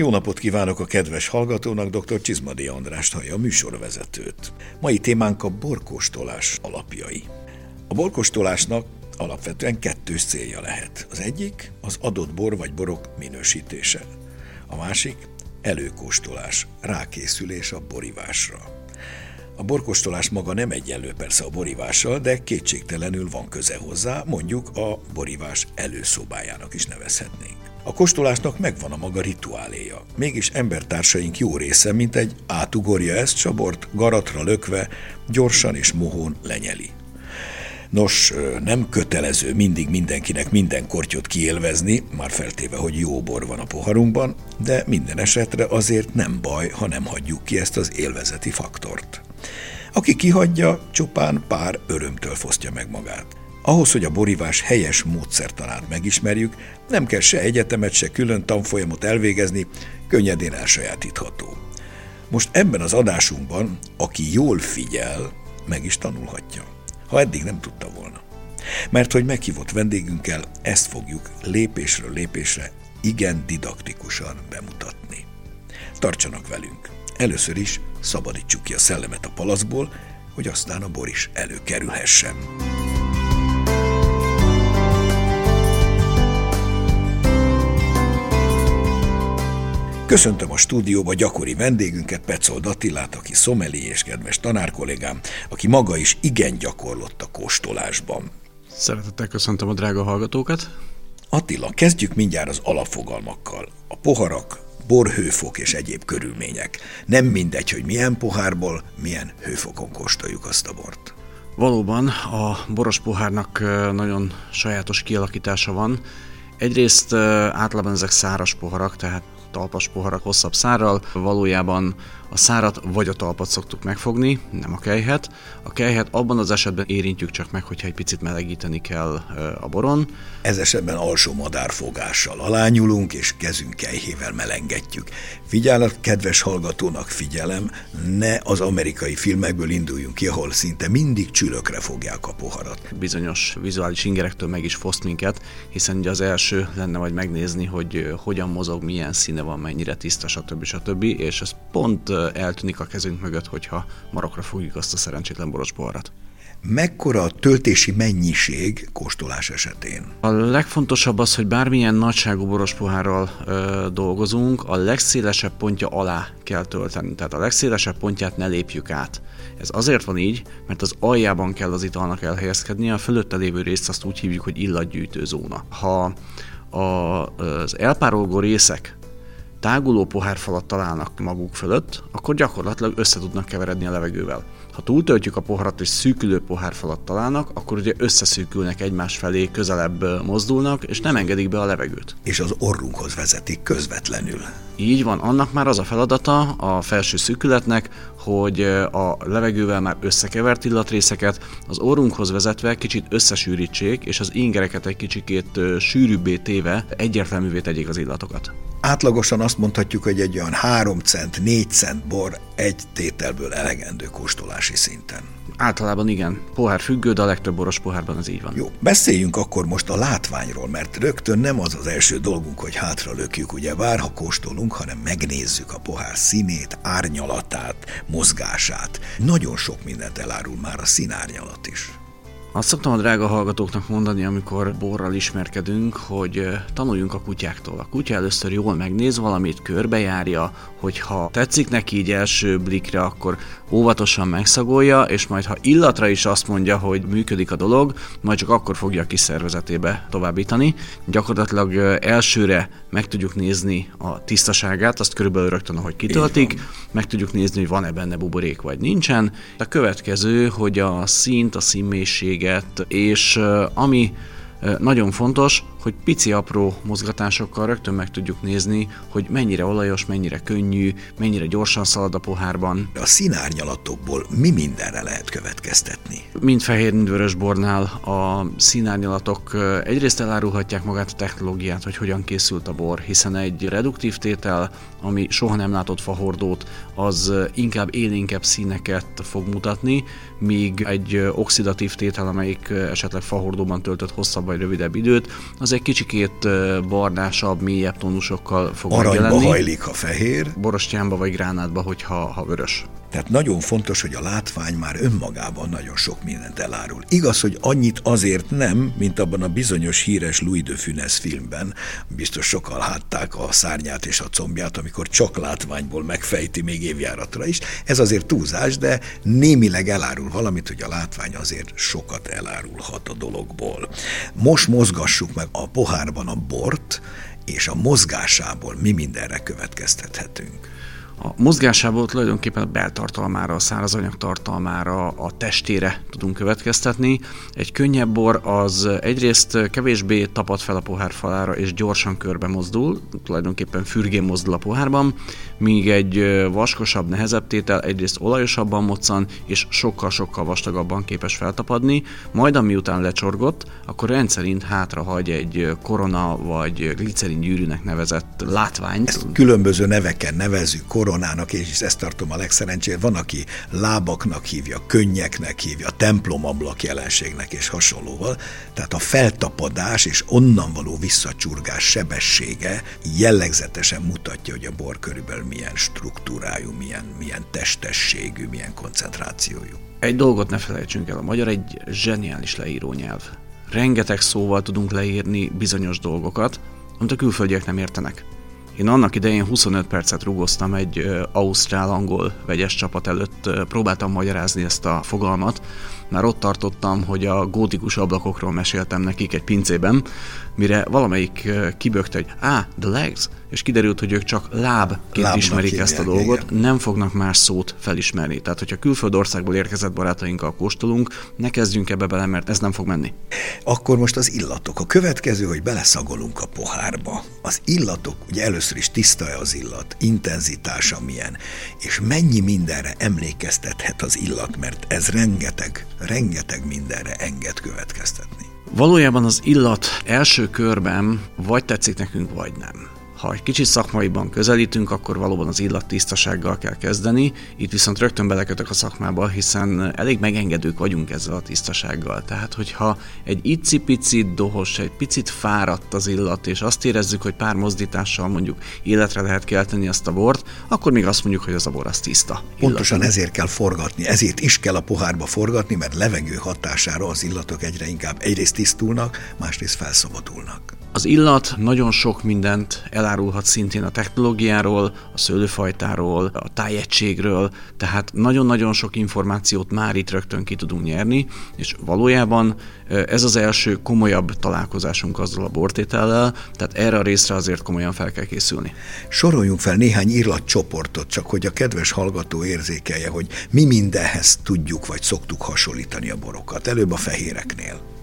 Jó napot kívánok a kedves hallgatónak, dr. Csizmadi Andrást hallja a műsorvezetőt. Mai témánk a borkóstolás alapjai. A borkóstolásnak alapvetően kettős célja lehet. Az egyik az adott bor vagy borok minősítése. A másik előkóstolás, rákészülés a borivásra. A borkóstolás maga nem egyenlő persze a borivással, de kétségtelenül van köze hozzá, mondjuk a borivás előszobájának is nevezhetnénk. A kóstolásnak megvan a maga rituáléja. Mégis embertársaink jó része, mint egy átugorja ezt, csabort garatra lökve, gyorsan és mohón lenyeli. Nos, nem kötelező mindig mindenkinek minden kortyot kiélvezni, már feltéve, hogy jó bor van a poharunkban, de minden esetre azért nem baj, ha nem hagyjuk ki ezt az élvezeti faktort. Aki kihagyja, csupán pár örömtől fosztja meg magát. Ahhoz, hogy a borivás helyes módszertanát megismerjük, nem kell se egyetemet, se külön tanfolyamot elvégezni, könnyedén elsajátítható. Most ebben az adásunkban, aki jól figyel, meg is tanulhatja, ha eddig nem tudta volna. Mert hogy meghívott vendégünkkel ezt fogjuk lépésről lépésre igen didaktikusan bemutatni. Tartsanak velünk! Először is szabadítsuk ki a szellemet a palaszból, hogy aztán a bor is előkerülhessen. Köszöntöm a stúdióba gyakori vendégünket, Petzold Attilát, aki szomeli és kedves tanárkollégám, aki maga is igen gyakorlott a kóstolásban. Szeretettel köszöntöm a drága hallgatókat. Attila, kezdjük mindjárt az alapfogalmakkal. A poharak, borhőfok és egyéb körülmények. Nem mindegy, hogy milyen pohárból, milyen hőfokon kóstoljuk azt a bort. Valóban a boros pohárnak nagyon sajátos kialakítása van. Egyrészt általában ezek száras poharak, tehát talpas poharak hosszabb szárral. Valójában a szárat vagy a talpat szoktuk megfogni, nem a kejhet. A kejhet abban az esetben érintjük csak meg, hogyha egy picit melegíteni kell a boron. Ez esetben alsó madárfogással alányulunk, és kezünk kejhével melengetjük. Figyelet, kedves hallgatónak figyelem, ne az amerikai filmekből induljunk ki, ahol szinte mindig csülökre fogják a poharat. Bizonyos vizuális ingerektől meg is foszt minket, hiszen ugye az első lenne majd megnézni, hogy hogyan mozog, milyen színe van, mennyire tiszta, stb. stb. És ez pont eltűnik a kezünk mögött, hogyha marokra fogjuk azt a szerencsétlen boros poharat. Mekkora a töltési mennyiség kóstolás esetén? A legfontosabb az, hogy bármilyen nagyságú boros pohárral ö, dolgozunk, a legszélesebb pontja alá kell tölteni. Tehát a legszélesebb pontját ne lépjük át. Ez azért van így, mert az aljában kell az italnak elhelyezkednie, a fölötte lévő részt azt úgy hívjuk, hogy illatgyűjtő zóna. Ha a, az elpárolgó részek táguló pohárfalat találnak maguk fölött, akkor gyakorlatilag össze tudnak keveredni a levegővel. Ha túltöltjük a poharat és szűkülő pohárfalat találnak, akkor ugye összeszűkülnek egymás felé, közelebb mozdulnak, és nem engedik be a levegőt. És az orrunkhoz vezetik közvetlenül. Így van, annak már az a feladata a felső szűkületnek, hogy a levegővel már összekevert illatrészeket az orrunkhoz vezetve kicsit összesűrítsék, és az ingereket egy kicsikét sűrűbbé téve egyértelművé tegyék az illatokat. Átlagosan azt mondhatjuk, hogy egy olyan 3 cent, 4 cent bor egy tételből elegendő kóstolási szinten. Általában igen. Pohár függő, de a legtöbb boros pohárban ez így van. Jó, beszéljünk akkor most a látványról, mert rögtön nem az az első dolgunk, hogy hátra lökjük, ugye bár ha kóstolunk, hanem megnézzük a pohár színét, árnyalatát, mozgását. Nagyon sok mindent elárul már a színárnyalat is. Azt szoktam a drága hallgatóknak mondani, amikor borral ismerkedünk, hogy tanuljunk a kutyáktól. A kutya először jól megnéz valamit, körbejárja, hogyha tetszik neki így első blikre, akkor óvatosan megszagolja, és majd ha illatra is azt mondja, hogy működik a dolog, majd csak akkor fogja a kis szervezetébe továbbítani. Gyakorlatilag elsőre meg tudjuk nézni a tisztaságát, azt körülbelül rögtön, ahogy kitöltik, meg tudjuk nézni, hogy van-e benne buborék vagy nincsen. A következő, hogy a színt, a színmélységet, és ami nagyon fontos, hogy pici apró mozgatásokkal rögtön meg tudjuk nézni, hogy mennyire olajos, mennyire könnyű, mennyire gyorsan szalad a pohárban. A színárnyalatokból mi mindenre lehet következtetni? Mind fehér, mind vörös bornál a színárnyalatok egyrészt elárulhatják magát a technológiát, hogy hogyan készült a bor, hiszen egy reduktív tétel, ami soha nem látott fahordót, az inkább élénkebb színeket fog mutatni, míg egy oxidatív tétel, amelyik esetleg fahordóban töltött hosszabb vagy rövidebb időt, az az egy kicsikét barnásabb, mélyebb tónusokkal fog Aranyba megjelenni. hajlik, ha fehér. Borostyánba vagy gránátba, hogyha ha vörös. Tehát nagyon fontos, hogy a látvány már önmagában nagyon sok mindent elárul. Igaz, hogy annyit azért nem, mint abban a bizonyos híres Louis de Funès filmben, biztos sokan látták a szárnyát és a combját, amikor csak látványból megfejti még évjáratra is. Ez azért túlzás, de némileg elárul valamit, hogy a látvány azért sokat elárulhat a dologból. Most mozgassuk meg a pohárban a bort, és a mozgásából mi mindenre következtethetünk. A mozgásából tulajdonképpen a beltartalmára, a szárazanyag tartalmára, a testére tudunk következtetni. Egy könnyebb bor az egyrészt kevésbé tapad fel a pohár falára és gyorsan körbe mozdul, tulajdonképpen fürgén mozdul a pohárban, míg egy vaskosabb, nehezebb tétel egyrészt olajosabban moccan és sokkal-sokkal vastagabban képes feltapadni, majd amiután lecsorgott, akkor rendszerint hátrahagy egy korona vagy glicerin gyűrűnek nevezett látványt. Ezt különböző neveken nevezük, korona koronának, és ezt tartom a legszerencsésebb. Van, aki lábaknak hívja, könnyeknek hívja, templomablak jelenségnek és hasonlóval. Tehát a feltapadás és onnan való visszacsurgás sebessége jellegzetesen mutatja, hogy a bor körülbelül milyen struktúrájú, milyen, milyen testességű, milyen koncentrációjú. Egy dolgot ne felejtsünk el, a magyar egy zseniális leíró nyelv. Rengeteg szóval tudunk leírni bizonyos dolgokat, amit a külföldiek nem értenek. Én annak idején 25 percet rugoztam egy ausztrál-angol vegyes csapat előtt, próbáltam magyarázni ezt a fogalmat, már ott tartottam, hogy a gótikus ablakokról meséltem nekik egy pincében, mire valamelyik kibökte, hogy ah, the legs, és kiderült, hogy ők csak lábként Lábnak ismerik hívják, ezt a dolgot, igen. nem fognak más szót felismerni. Tehát, hogyha külföld országból érkezett barátainkkal kóstolunk, ne kezdjünk ebbe bele, mert ez nem fog menni. Akkor most az illatok. A következő, hogy beleszagolunk a pohárba. Az illatok, ugye először is tiszta-e az illat, intenzitása milyen, és mennyi mindenre emlékeztethet az illat, mert ez rengeteg rengeteg mindenre enged következtetni. Valójában az illat első körben vagy tetszik nekünk, vagy nem. Ha egy kicsit szakmaiban közelítünk, akkor valóban az illat tisztasággal kell kezdeni. Itt viszont rögtön belekötök a szakmába, hiszen elég megengedők vagyunk ezzel a tisztasággal. Tehát, hogyha egy icipici dohos, egy picit fáradt az illat, és azt érezzük, hogy pár mozdítással mondjuk életre lehet kelteni azt a bort, akkor még azt mondjuk, hogy az a bor az tiszta. Illat. Pontosan ezért kell forgatni, ezért is kell a pohárba forgatni, mert levegő hatására az illatok egyre inkább egyrészt tisztulnak, másrészt felszabadulnak. Az illat nagyon sok mindent elárulhat szintén a technológiáról, a szőlőfajtáról, a tájegységről, tehát nagyon-nagyon sok információt már itt rögtön ki tudunk nyerni, és valójában ez az első komolyabb találkozásunk azzal a bortétellel, tehát erre a részre azért komolyan fel kell készülni. Soroljunk fel néhány illatcsoportot, csak hogy a kedves hallgató érzékelje, hogy mi mindenhez tudjuk vagy szoktuk hasonlítani a borokat. Előbb a fehéreknél.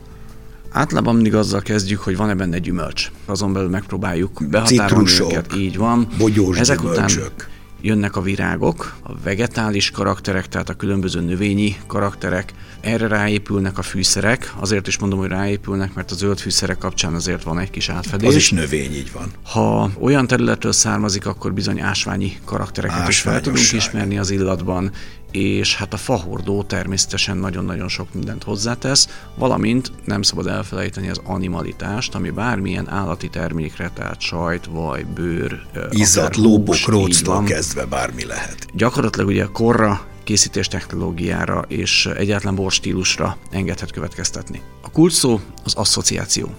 Általában mindig azzal kezdjük, hogy van-e benne gyümölcs. Azon belül megpróbáljuk behatárolni őket. Így van. Bogyós Ezek gyümölcsök. után jönnek a virágok, a vegetális karakterek, tehát a különböző növényi karakterek, erre ráépülnek a fűszerek, azért is mondom, hogy ráépülnek, mert a zöld fűszerek kapcsán azért van egy kis átfedés. Az is növény, így van. Ha olyan területről származik, akkor bizony ásványi karaktereket is fel tudunk ismerni az illatban, és hát a fahordó természetesen nagyon-nagyon sok mindent hozzátesz, valamint nem szabad elfelejteni az animalitást, ami bármilyen állati termékre, tehát sajt, vaj, bőr, izzat, lóbok, róctól kezdve bármi lehet. Gyakorlatilag ugye korra készítés technológiára és egyáltalán borstílusra engedhet következtetni. A kulcs szó az asszociáció.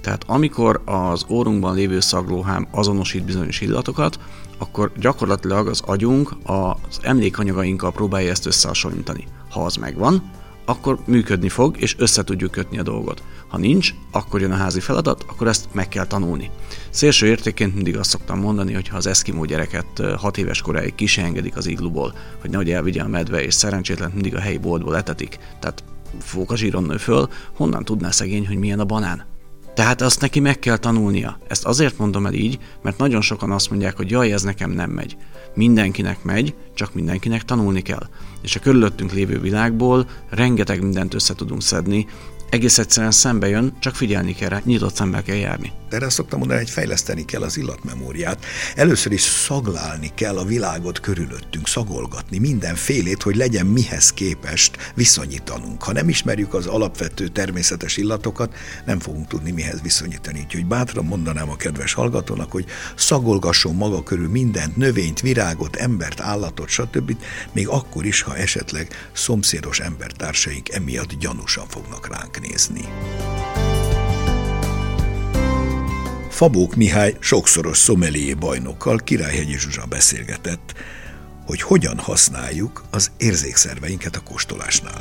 Tehát amikor az órunkban lévő szaglóhám azonosít bizonyos illatokat, akkor gyakorlatilag az agyunk az emlékanyagainkkal próbálja ezt összehasonlítani. Ha az megvan, akkor működni fog, és össze tudjuk kötni a dolgot. Ha nincs, akkor jön a házi feladat, akkor ezt meg kell tanulni. Szélső értéként mindig azt szoktam mondani, hogy ha az eszkimó gyereket 6 éves koráig kisengedik az igluból, hogy nehogy elvigye a medve, és szerencsétlen mindig a helyi boltból etetik, tehát fóka zsíron nő föl, honnan tudná szegény, hogy milyen a banán? Tehát azt neki meg kell tanulnia. Ezt azért mondom el így, mert nagyon sokan azt mondják, hogy jaj, ez nekem nem megy. Mindenkinek megy, csak mindenkinek tanulni kell. És a körülöttünk lévő világból rengeteg mindent össze tudunk szedni, egész egyszerűen szembe jön, csak figyelni kell rá, nyitott szembe kell járni. Erre szoktam mondani, hogy fejleszteni kell az illatmemóriát. Először is szaglálni kell a világot körülöttünk, szagolgatni mindenfélét, hogy legyen mihez képest viszonyítanunk. Ha nem ismerjük az alapvető természetes illatokat, nem fogunk tudni mihez viszonyítani. Úgyhogy bátran mondanám a kedves hallgatónak, hogy szagolgasson maga körül mindent, növényt, virágot, embert, állatot, stb. Még akkor is, ha esetleg szomszédos embertársaink emiatt gyanúsan fognak ránk nézni. Fabók Mihály sokszoros szomelié bajnokkal Királyhegyi Zsuzsa beszélgetett, hogy hogyan használjuk az érzékszerveinket a kóstolásnál.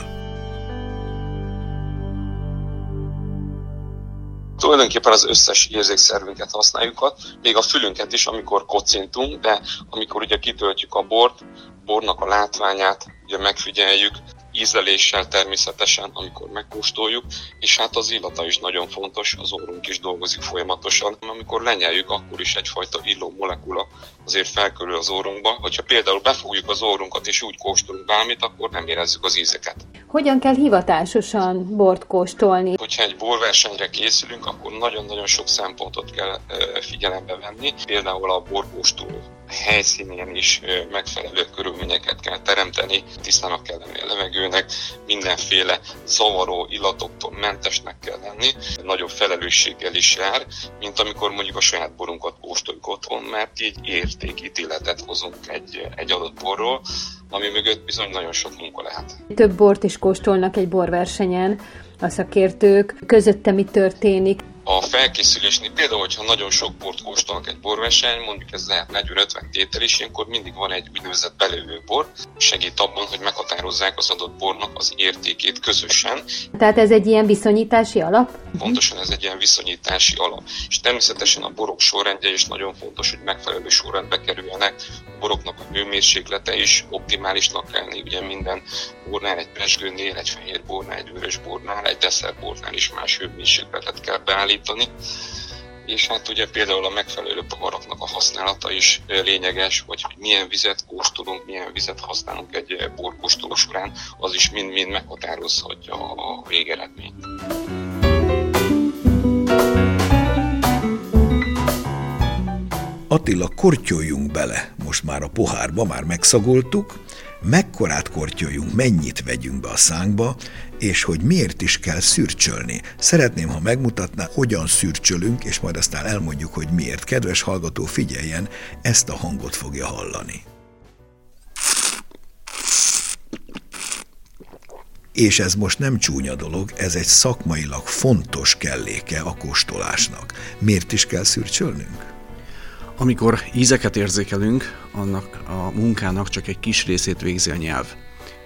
Tulajdonképpen az összes érzékszervünket használjuk, még a fülünket is, amikor kocintunk, de amikor ugye kitöltjük a bort, bornak a látványát, ugye megfigyeljük, ízleléssel természetesen, amikor megkóstoljuk, és hát az illata is nagyon fontos, az órunk is dolgozik folyamatosan. Amikor lenyeljük, akkor is egyfajta illó molekula azért felkörül az órunkba. Hogyha például befogjuk az órunkat és úgy kóstolunk bármit, akkor nem érezzük az ízeket. Hogyan kell hivatásosan bort kóstolni? Hogyha egy borversenyre készülünk, akkor nagyon-nagyon sok szempontot kell figyelembe venni. Például a borkóstoló helyszínén is megfelelő körülményeket kell teremteni, tisztának kell lenni a levegőnek, mindenféle zavaró illatoktól mentesnek kell lenni, nagyobb felelősséggel is jár, mint amikor mondjuk a saját borunkat kóstoljuk otthon, mert így értékítéletet hozunk egy, egy adott borról, ami mögött bizony nagyon sok munka lehet. Több bort is kóstolnak egy borversenyen a szakértők. Közötte mi történik? A felkészülésnél, például, hogyha nagyon sok bort kóstolnak egy borverseny, mondjuk ez lehet 40-50 tétel is, ilyenkor mindig van egy úgynevezett belővő bor, segít abban, hogy meghatározzák az adott bornak az értékét közösen. Tehát ez egy ilyen viszonyítási alap? Pontosan ez egy ilyen viszonyítási alap. És természetesen a borok sorrendje is nagyon fontos, hogy megfelelő sorrendbe kerüljenek. A boroknak a hőmérséklete is optimálisnak kell lenni, ugye minden bornál, egy pesgőnél, egy fehér bornál, egy vörös bornál, egy desszertbornál is más hőmérsékletet kell beállítani állítani. És hát ugye például a megfelelő poharaknak a használata is lényeges, vagy hogy milyen vizet kóstolunk, milyen vizet használunk egy borkóstoló során, az is mind-mind meghatározhatja a végeredményt. Attila, kortyoljunk bele, most már a pohárba, már megszagoltuk, mekkorát kortyoljunk, mennyit vegyünk be a szánkba, és hogy miért is kell szürcsölni. Szeretném, ha megmutatná, hogyan szürcsölünk, és majd aztán elmondjuk, hogy miért. Kedves hallgató, figyeljen, ezt a hangot fogja hallani. És ez most nem csúnya dolog, ez egy szakmailag fontos kelléke a kóstolásnak. Miért is kell szürcsölnünk? Amikor ízeket érzékelünk, annak a munkának csak egy kis részét végzi a nyelv.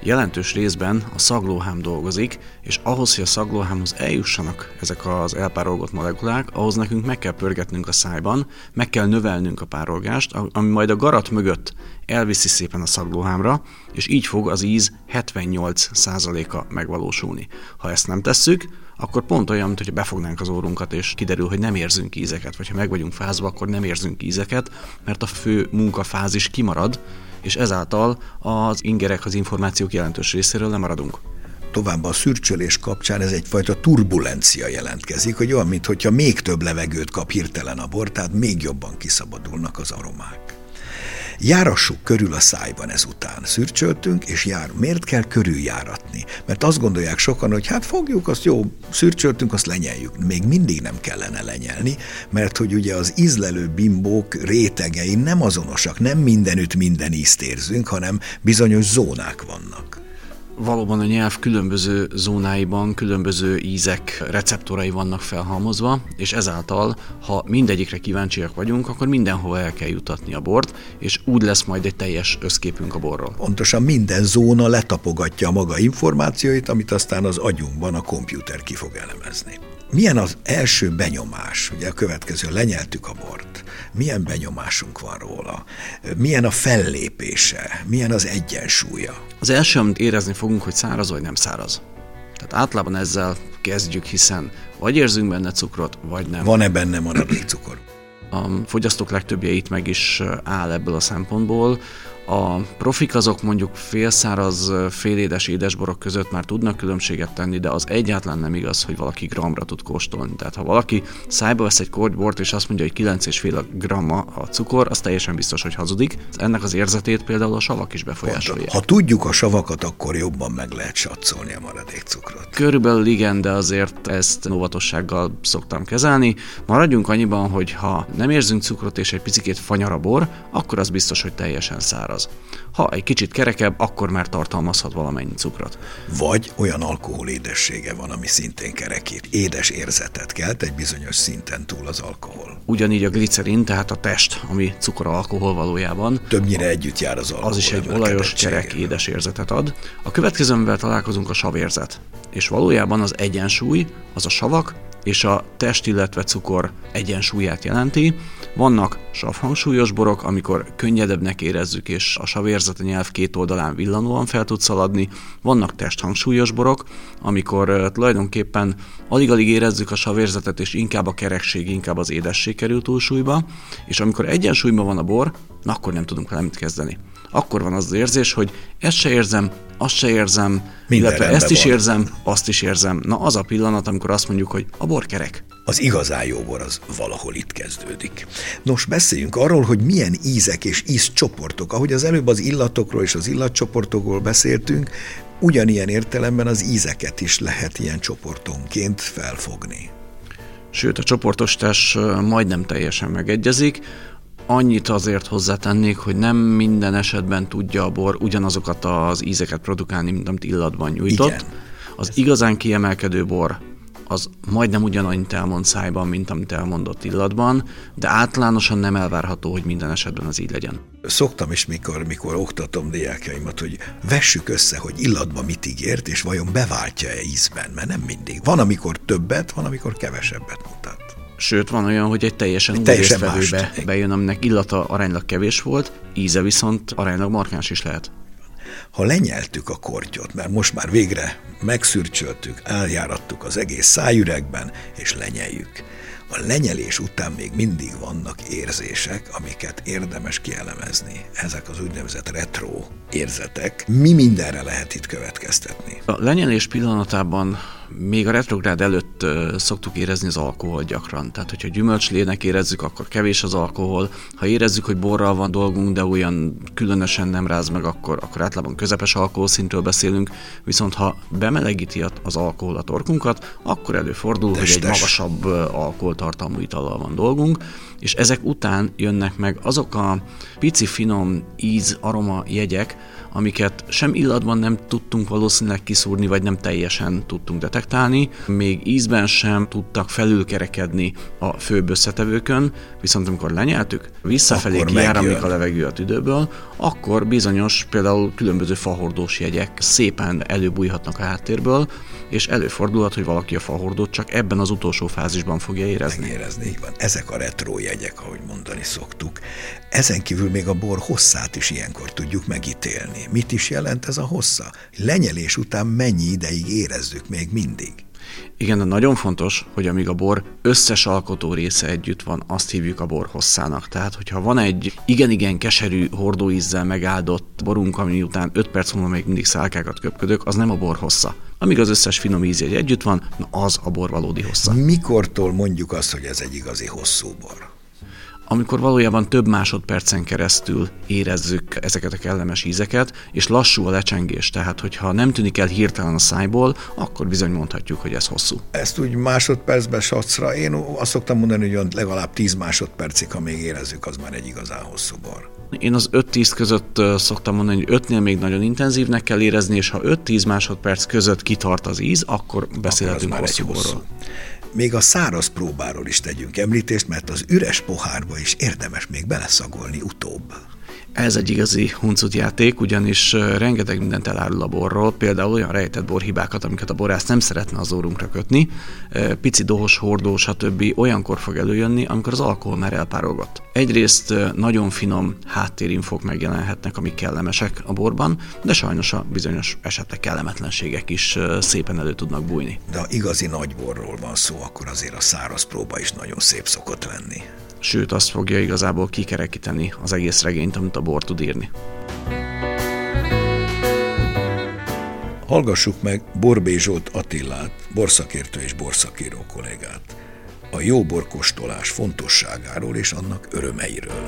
Jelentős részben a szaglóhám dolgozik, és ahhoz, hogy a szaglóhámhoz eljussanak ezek az elpárolgott molekulák, ahhoz nekünk meg kell pörgetnünk a szájban, meg kell növelnünk a párolgást, ami majd a garat mögött elviszi szépen a szaglóhámra, és így fog az íz 78%-a megvalósulni. Ha ezt nem tesszük, akkor pont olyan, mint hogy befognánk az órunkat, és kiderül, hogy nem érzünk ízeket, vagy ha meg vagyunk fázva, akkor nem érzünk ízeket, mert a fő munkafázis kimarad, és ezáltal az ingerek, az információk jelentős részéről lemaradunk. Továbbá a szürcsölés kapcsán ez egyfajta turbulencia jelentkezik, hogy olyan, mintha még több levegőt kap hirtelen a bor, tehát még jobban kiszabadulnak az aromák. Járassuk körül a szájban ezután. Szürcsöltünk, és jár. Miért kell körüljáratni? Mert azt gondolják sokan, hogy hát fogjuk, azt jó, szürcsöltünk, azt lenyeljük. Még mindig nem kellene lenyelni, mert hogy ugye az ízlelő bimbók rétegei nem azonosak, nem mindenütt minden ízt érzünk, hanem bizonyos zónák vannak valóban a nyelv különböző zónáiban különböző ízek, receptorai vannak felhalmozva, és ezáltal, ha mindegyikre kíváncsiak vagyunk, akkor mindenhol el kell jutatni a bort, és úgy lesz majd egy teljes összképünk a borról. Pontosan minden zóna letapogatja a maga információit, amit aztán az agyunkban a komputer ki fog elemezni. Milyen az első benyomás? Ugye a következő, lenyeltük a bort. Milyen benyomásunk van róla? Milyen a fellépése? Milyen az egyensúlya? Az első, amit érezni fogunk, hogy száraz vagy nem száraz. Tehát általában ezzel kezdjük, hiszen vagy érzünk benne cukrot, vagy nem. Van-e benne maradék cukor? A fogyasztók legtöbbje itt meg is áll ebből a szempontból. A profik azok mondjuk félszáraz, félédes édesborok között már tudnak különbséget tenni, de az egyáltalán nem igaz, hogy valaki gramra tud kóstolni. Tehát ha valaki szájba vesz egy kortybort, és azt mondja, hogy 9,5 gramma a cukor, az teljesen biztos, hogy hazudik. Ennek az érzetét például a savak is befolyásolják. Ha tudjuk a savakat, akkor jobban meg lehet satszolni a maradék cukrot. Körülbelül igen, de azért ezt óvatossággal szoktam kezelni. Maradjunk annyiban, hogy ha nem érzünk cukrot és egy picit fanyar a bor, akkor az biztos, hogy teljesen száraz. Ha egy kicsit kerekebb, akkor már tartalmazhat valamennyi cukrot. Vagy olyan alkohol édessége van, ami szintén kerekít. Édes érzetet kelt egy bizonyos szinten túl az alkohol. Ugyanígy a glicerin, tehát a test, ami cukor alkohol valójában. Többnyire együtt jár az alkohol. Az is egy olajos, kerek, édes érzetet ad. A következőmvel találkozunk a savérzet. És valójában az egyensúly, az a savak és a test, illetve cukor egyensúlyát jelenti. Vannak savhangsúlyos borok, amikor könnyedebbnek érezzük, és a savérzet a nyelv két oldalán villanóan fel tud szaladni. Vannak testhangsúlyos borok, amikor tulajdonképpen alig-alig érezzük a savérzetet, és inkább a kerekség, inkább az édesség kerül túlsúlyba, és amikor egyensúlyban van a bor, akkor nem tudunk vele mit kezdeni akkor van az, az érzés, hogy ezt se érzem, azt se érzem, Minden illetve ezt is van. érzem, azt is érzem. Na az a pillanat, amikor azt mondjuk, hogy a bor kerek. Az igazán jó bor az valahol itt kezdődik. Nos, beszéljünk arról, hogy milyen ízek és ízcsoportok, ahogy az előbb az illatokról és az illatcsoportokról beszéltünk, ugyanilyen értelemben az ízeket is lehet ilyen csoportonként felfogni. Sőt, a csoportosítás majdnem teljesen megegyezik. Annyit azért hozzátennék, hogy nem minden esetben tudja a bor ugyanazokat az ízeket produkálni, mint amit illatban nyújtott. Igen. Az igazán kiemelkedő bor az majdnem ugyanannyit elmond szájban, mint amit elmondott illatban, de általánosan nem elvárható, hogy minden esetben az így legyen. Szoktam is, mikor, mikor oktatom diákjaimat, hogy vessük össze, hogy illatban mit ígért, és vajon beváltja-e ízben, mert nem mindig. Van, amikor többet, van, amikor kevesebbet mutat. Sőt, van olyan, hogy egy teljesen új résztvevőbe bejön, aminek illata aránylag kevés volt, íze viszont aránylag markáns is lehet. Ha lenyeltük a kortyot, mert most már végre megszürcsöltük, eljárattuk az egész szájüregben, és lenyeljük. A lenyelés után még mindig vannak érzések, amiket érdemes kielemezni. Ezek az úgynevezett retro érzetek. Mi mindenre lehet itt következtetni? A lenyelés pillanatában még a retrográd előtt szoktuk érezni az alkohol gyakran. Tehát, hogyha gyümölcslének érezzük, akkor kevés az alkohol. Ha érezzük, hogy borral van dolgunk, de olyan különösen nem ráz meg, akkor, akkor általában közepes alkoholszintről beszélünk. Viszont ha bemelegíti az alkohol a torkunkat, akkor előfordul, Testes. hogy egy magasabb alkoholtartalmú itallal van dolgunk, és ezek után jönnek meg azok a pici finom íz, aroma jegyek, amiket sem illatban nem tudtunk valószínűleg kiszúrni, vagy nem teljesen tudtunk detektálni, még ízben sem tudtak felülkerekedni a főbb összetevőkön, viszont amikor lenyeltük, visszafelé kiáramlik a levegő a tüdőből, akkor bizonyos, például különböző fahordós jegyek szépen előbújhatnak a háttérből, és előfordulhat, hogy valaki a fahordót csak ebben az utolsó fázisban fogja érezni. Megérezni, így van. Ezek a retro jegyek, ahogy mondani szoktuk. Ezen kívül még a bor hosszát is ilyenkor tudjuk megítélni. Mit is jelent ez a hossza? Lenyelés után mennyi ideig érezzük még mindig? Igen, de nagyon fontos, hogy amíg a bor összes alkotó része együtt van, azt hívjuk a bor hosszának. Tehát, hogyha van egy igen-igen keserű hordóízzel megáldott borunk, ami után 5 perc múlva még mindig szálkákat köpködök, az nem a bor hossza. Amíg az összes finom ízjegy együtt van, na az a bor valódi hossza. Mikortól mondjuk azt, hogy ez egy igazi hosszú bor? Amikor valójában több másodpercen keresztül érezzük ezeket a kellemes ízeket, és lassú a lecsengés, tehát hogyha nem tűnik el hirtelen a szájból, akkor bizony mondhatjuk, hogy ez hosszú. Ezt úgy másodpercben sacra, én azt szoktam mondani, hogy legalább 10 másodpercig, ha még érezzük, az már egy igazán hosszú bor. Én az 5-10 között szoktam mondani, hogy 5-nél még nagyon intenzívnek kell érezni, és ha 5-10 másodperc között kitart az íz, akkor beszélhetünk akkor hosszú borról. Még a száraz próbáról is tegyünk említést, mert az üres pohárba is érdemes még beleszagolni utóbb. Ez egy igazi huncut játék, ugyanis rengeteg mindent elárul a borról, például olyan rejtett borhibákat, amiket a borász nem szeretne az órunkra kötni, pici dohos, hordó, stb. olyankor fog előjönni, amikor az alkohol már elpárolgott. Egyrészt nagyon finom háttérinfok megjelenhetnek, amik kellemesek a borban, de sajnos a bizonyos esetek kellemetlenségek is szépen elő tudnak bújni. De ha igazi nagy borról van szó, akkor azért a száraz próba is nagyon szép szokott lenni. Sőt azt fogja igazából kikerekíteni az egész regényt, amit a bor tud írni. Hallgassuk meg Borbé Zsolt Attillát, borszakértő és borszakíró kollégát, a jó borkostolás fontosságáról és annak örömeiről.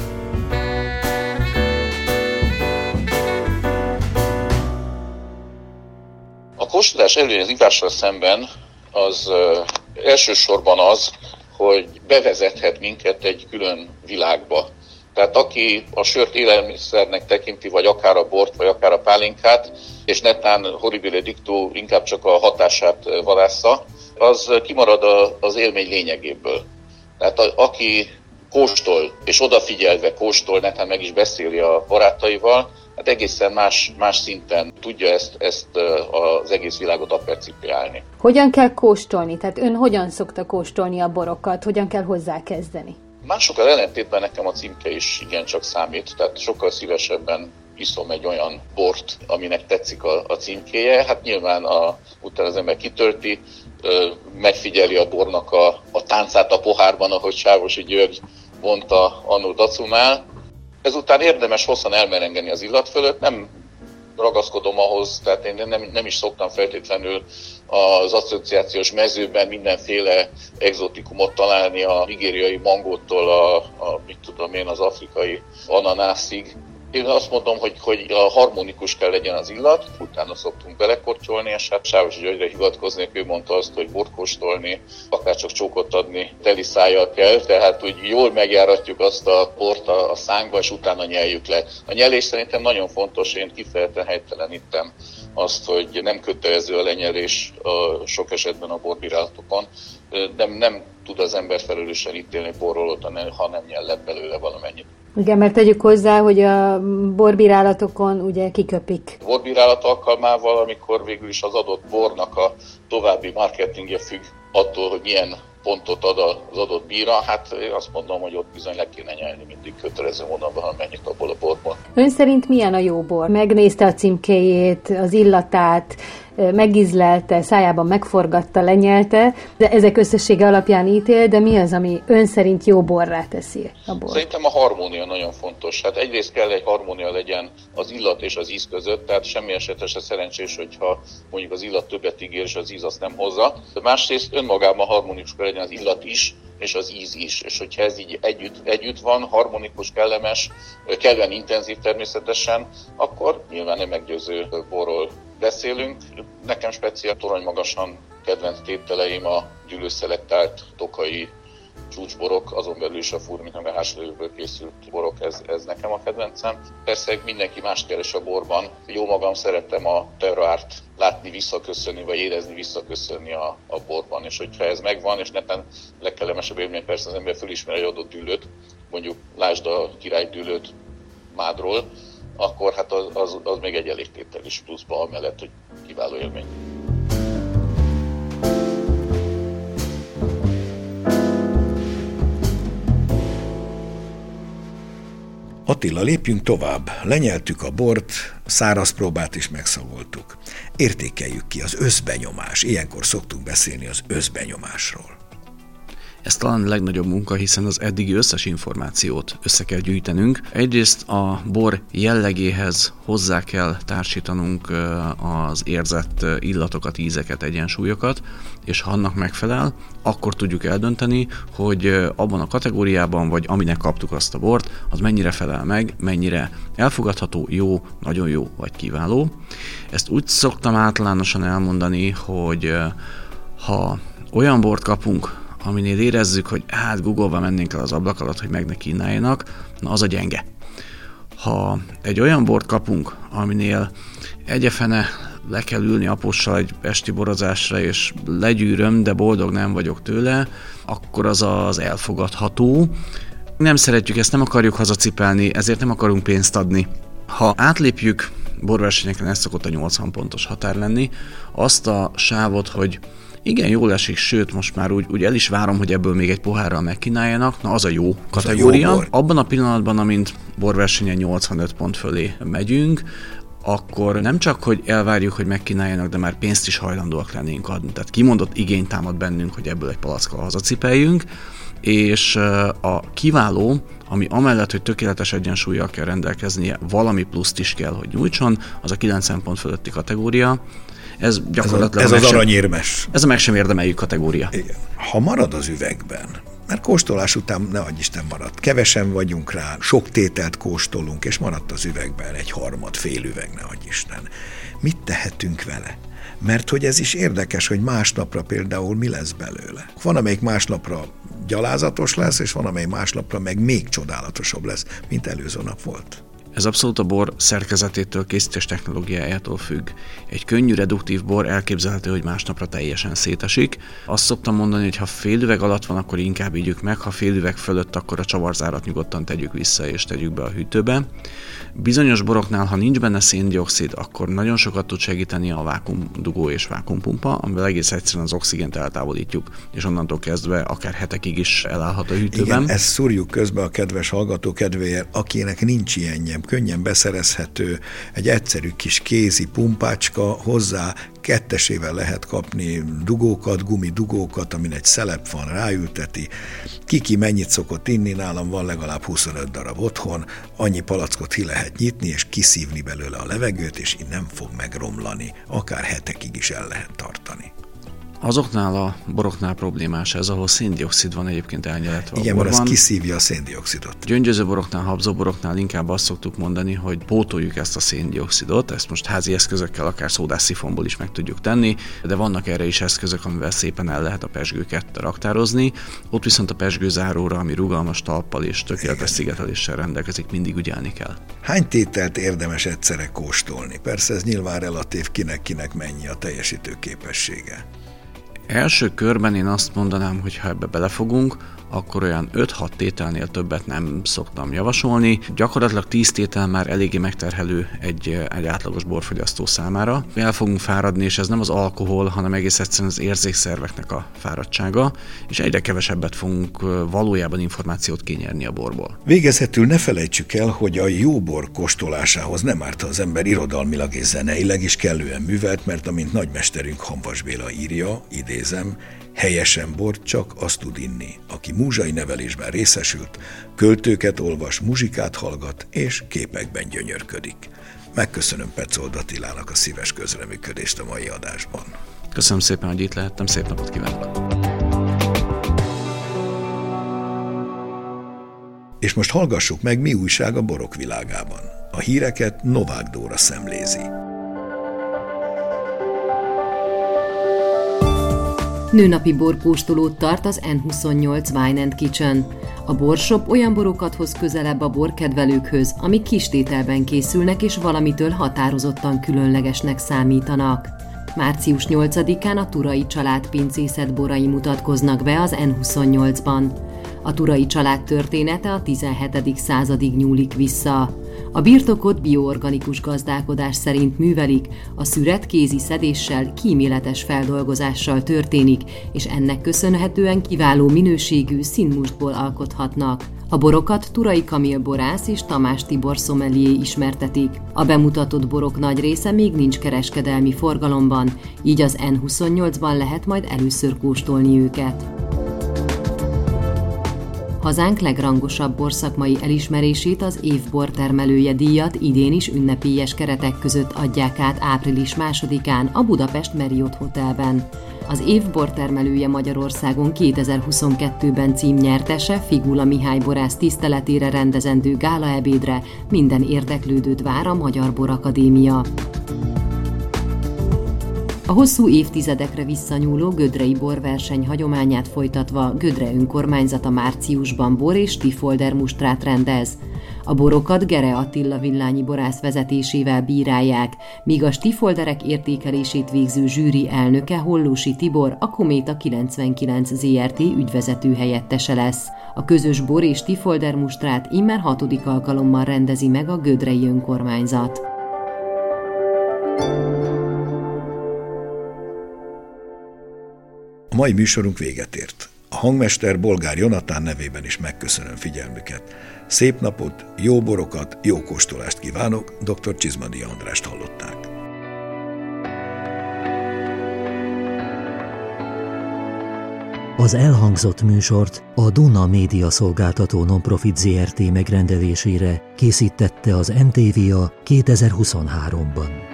A kóstolás előny az ivással szemben az elsősorban az, hogy bevezethet minket egy külön világba. Tehát aki a sört élelmiszernek tekinti, vagy akár a bort, vagy akár a pálinkát, és netán horribile dictó inkább csak a hatását vadásza, az kimarad az élmény lényegéből. Tehát a, aki kóstol, és odafigyelve kóstol, netán meg is beszéli a barátaival, hát egészen más, más szinten tudja ezt, ezt az egész világot apercipiálni. Hogyan kell kóstolni? Tehát ön hogyan szokta kóstolni a borokat? Hogyan kell hozzá kezdeni? Másokkal ellentétben nekem a címke is igencsak számít, tehát sokkal szívesebben iszom egy olyan bort, aminek tetszik a, a címkéje. Hát nyilván a, utána az ember kitölti, megfigyeli a bornak a, a táncát a pohárban, ahogy Sávosi György mondta Annó Dacumál. Ezután érdemes hosszan elmerengeni az illat fölött, nem ragaszkodom ahhoz, tehát én nem, nem is szoktam feltétlenül az asszociációs mezőben mindenféle exotikumot találni a nigériai mangótól a, a mit tudom én, az afrikai ananászig. Én azt mondom, hogy, hogy a harmonikus kell legyen az illat, utána szoktunk belekortyolni, és hát Sávos Györgyre hivatkozni, ő mondta azt, hogy borkóstolni, akár csak csókot adni teli szájjal kell, tehát hogy jól megjáratjuk azt a bort a, a szánkba, és utána nyeljük le. A nyelés szerintem nagyon fontos, én kifejezetten helytelenítem azt, hogy nem kötelező a lenyelés a sok esetben a borbírálatokon, de nem tud az ember felelősen ítélni borról, ha nem nyel le belőle valamennyit. Igen, mert tegyük hozzá, hogy a borbírálatokon ugye kiköpik. Borbírálat alkalmával, amikor végül is az adott bornak a további marketingje függ attól, hogy milyen pontot ad az adott bíra, hát én azt mondom, hogy ott bizony le kéne nyelni mindig kötelező módon, ha mennyit abból a borból. Ön szerint milyen a jó bor? Megnézte a címkéjét, az illatát, megizlelte, szájában megforgatta, lenyelte, de ezek összessége alapján ítél, de mi az, ami ön szerint jó borrá teszi a bor? Szerintem a harmónia nagyon fontos. Hát egyrészt kell egy harmónia legyen az illat és az íz között, tehát semmi esetre se szerencsés, hogyha mondjuk az illat többet ígér, és az íz azt nem hozza. De másrészt önmagában harmonikus kell legyen az illat is, és az íz is. És hogyha ez így együtt, együtt van, harmonikus, kellemes, kellően intenzív természetesen, akkor nyilván nem meggyőző borról beszélünk. Nekem speciál torony magasan kedvenc tételeim a gyűlőszelektált tokai csúcsborok, azon belül is a furmit, meg a háslőből készült borok, ez, ez nekem a kedvencem. Persze mindenki más keres a borban. Jó magam szerettem a terroárt látni visszaköszönni, vagy érezni visszaköszönni a, a borban, és hogyha ez megvan, és neten legkellemesebb élmény persze az ember fölismer egy adott dűlőt, mondjuk lásd a királydűlőt Mádról, akkor hát az, az, az még egy elégtétel is pluszba, amellett, hogy kiváló élmény. Attila, lépjünk tovább. Lenyeltük a bort, száraz próbát is megszagoltuk. Értékeljük ki az összbenyomás. Ilyenkor szoktunk beszélni az összbenyomásról. Ez talán a legnagyobb munka, hiszen az eddigi összes információt össze kell gyűjtenünk. Egyrészt a bor jellegéhez hozzá kell társítanunk az érzett illatokat, ízeket, egyensúlyokat, és ha annak megfelel, akkor tudjuk eldönteni, hogy abban a kategóriában, vagy aminek kaptuk azt a bort, az mennyire felel meg, mennyire elfogadható, jó, nagyon jó, vagy kiváló. Ezt úgy szoktam általánosan elmondani, hogy ha olyan bort kapunk, aminél érezzük, hogy hát Google-ba mennénk el az ablak alatt, hogy meg ne kínáljanak, na az a gyenge. Ha egy olyan bort kapunk, aminél egyefene le kell ülni apossal egy esti borozásra, és legyűröm, de boldog nem vagyok tőle, akkor az az elfogadható. Nem szeretjük ezt, nem akarjuk hazacipelni, ezért nem akarunk pénzt adni. Ha átlépjük, borversenyeken ez szokott a 80 pontos határ lenni, azt a sávot, hogy igen, jól esik, sőt, most már úgy, úgy el is várom, hogy ebből még egy pohárral megkínáljanak. Na, az a jó kategória. A jó Abban a pillanatban, amint borversenyen 85 pont fölé megyünk, akkor nem csak, hogy elvárjuk, hogy megkínáljanak, de már pénzt is hajlandóak lennénk adni. Tehát kimondott igény támad bennünk, hogy ebből egy palackkal hazacipeljünk, és a kiváló, ami amellett, hogy tökéletes egyensúlyjal kell rendelkeznie, valami pluszt is kell, hogy nyújtson, az a 9 pont fölötti kategória. Ez gyakorlatilag... Ez, a, ez az aranyérmes. Ez a meg sem érdemeljük kategória. Igen. Ha marad az üvegben, mert kóstolás után ne adj Isten maradt. Kevesen vagyunk rá, sok tételt kóstolunk, és maradt az üvegben egy harmad, fél üveg, ne adj Isten. Mit tehetünk vele? Mert hogy ez is érdekes, hogy másnapra például mi lesz belőle. Van, amelyik másnapra gyalázatos lesz, és van, amely másnapra meg még csodálatosabb lesz, mint előző nap volt. Ez abszolút a bor szerkezetétől, készítés technológiájától függ. Egy könnyű reduktív bor elképzelhető, hogy másnapra teljesen szétesik. Azt szoktam mondani, hogy ha fél üveg alatt van, akkor inkább ígyük meg, ha fél üveg fölött, akkor a csavarzárat nyugodtan tegyük vissza és tegyük be a hűtőbe. Bizonyos boroknál, ha nincs benne széndiokszid, akkor nagyon sokat tud segíteni a vákumdugó és vákumpumpa, amivel egész egyszerűen az oxigént eltávolítjuk, és onnantól kezdve akár hetekig is elállhat a hűtőben. Igen, ezt szúrjuk közbe a kedves hallgató kedvéért, akinek nincs ilyenje, könnyen beszerezhető, egy egyszerű kis kézi pumpácska, hozzá kettesével lehet kapni dugókat, gumidugókat, amin egy szelep van, ráülteti. Kiki mennyit szokott inni, nálam van legalább 25 darab otthon, annyi palackot ki lehet nyitni, és kiszívni belőle a levegőt, és így nem fog megromlani, akár hetekig is el lehet tartani. Azoknál a boroknál problémás ez, ahol széndiokszid van egyébként elnyeletve Igen, mert ez kiszívja a széndiokszidot. Gyöngyöző boroknál, habzóboroknál inkább azt szoktuk mondani, hogy pótoljuk ezt a széndiokszidot, ezt most házi eszközökkel, akár szódás szifonból is meg tudjuk tenni, de vannak erre is eszközök, amivel szépen el lehet a pesgőket raktározni. Ott viszont a pesgőzáróra, ami rugalmas talppal és tökéletes szigeteléssel rendelkezik, mindig ügyelni kell. Hány tételt érdemes egyszerre kóstolni? Persze ez nyilván relatív kinek-kinek mennyi a teljesítő képessége. Első körben én azt mondanám, hogy ha ebbe belefogunk, akkor olyan 5-6 tételnél többet nem szoktam javasolni. Gyakorlatilag 10 tétel már eléggé megterhelő egy, egy átlagos borfogyasztó számára. El fogunk fáradni, és ez nem az alkohol, hanem egész egyszerűen az érzékszerveknek a fáradtsága, és egyre kevesebbet fogunk valójában információt kinyerni a borból. Végezetül ne felejtsük el, hogy a jó bor kóstolásához nem árt az ember irodalmilag és zeneileg is kellően művelt, mert amint nagymesterünk Hanvas Béla írja, idézem, Helyesen bort csak azt tud inni, aki múzsai nevelésben részesült, költőket olvas, muzsikát hallgat és képekben gyönyörködik. Megköszönöm Petzold Attilának a szíves közreműködést a mai adásban. Köszönöm szépen, hogy itt lehettem, szép napot kívánok! És most hallgassuk meg, mi újság a borok világában. A híreket Novák Dóra szemlézi. Nőnapi borkóstolót tart az N28 Wine and Kitchen. A borshop olyan borokat hoz közelebb a borkedvelőkhöz, amik kistételben készülnek és valamitől határozottan különlegesnek számítanak. Március 8-án a Turai család pincészet borai mutatkoznak be az N28-ban. A Turai család története a 17. századig nyúlik vissza. A birtokot bioorganikus gazdálkodás szerint művelik, a szüret kézi szedéssel, kíméletes feldolgozással történik, és ennek köszönhetően kiváló minőségű színmustból alkothatnak. A borokat Turai Kamil borász és Tamás Tibor szomelié ismertetik. A bemutatott borok nagy része még nincs kereskedelmi forgalomban, így az N28-ban lehet majd először kóstolni őket. Hazánk legrangosabb borszakmai elismerését az év termelője díjat idén is ünnepélyes keretek között adják át április másodikán a Budapest Marriott Hotelben. Az év bortermelője Magyarországon 2022-ben címnyertese Figula Mihály borász tiszteletére rendezendő gálaebédre minden érdeklődőt vár a Magyar Borakadémia. A hosszú évtizedekre visszanyúló Gödrei borverseny hagyományát folytatva Gödre önkormányzata márciusban bor és tifolder mustrát rendez. A borokat Gere Attila villányi borász vezetésével bírálják, míg a stifolderek értékelését végző zsűri elnöke Hollósi Tibor a Kométa 99 ZRT ügyvezető helyettese lesz. A közös bor és tifolder mustrát immár hatodik alkalommal rendezi meg a Gödrei önkormányzat. A mai műsorunk véget ért. A hangmester Bolgár Jonatán nevében is megköszönöm figyelmüket. Szép napot, jó borokat, jó kóstolást kívánok, dr. Csizmadi Andrást hallották. Az elhangzott műsort a Duna Média Szolgáltató Nonprofit ZRT megrendelésére készítette az MTVA 2023-ban.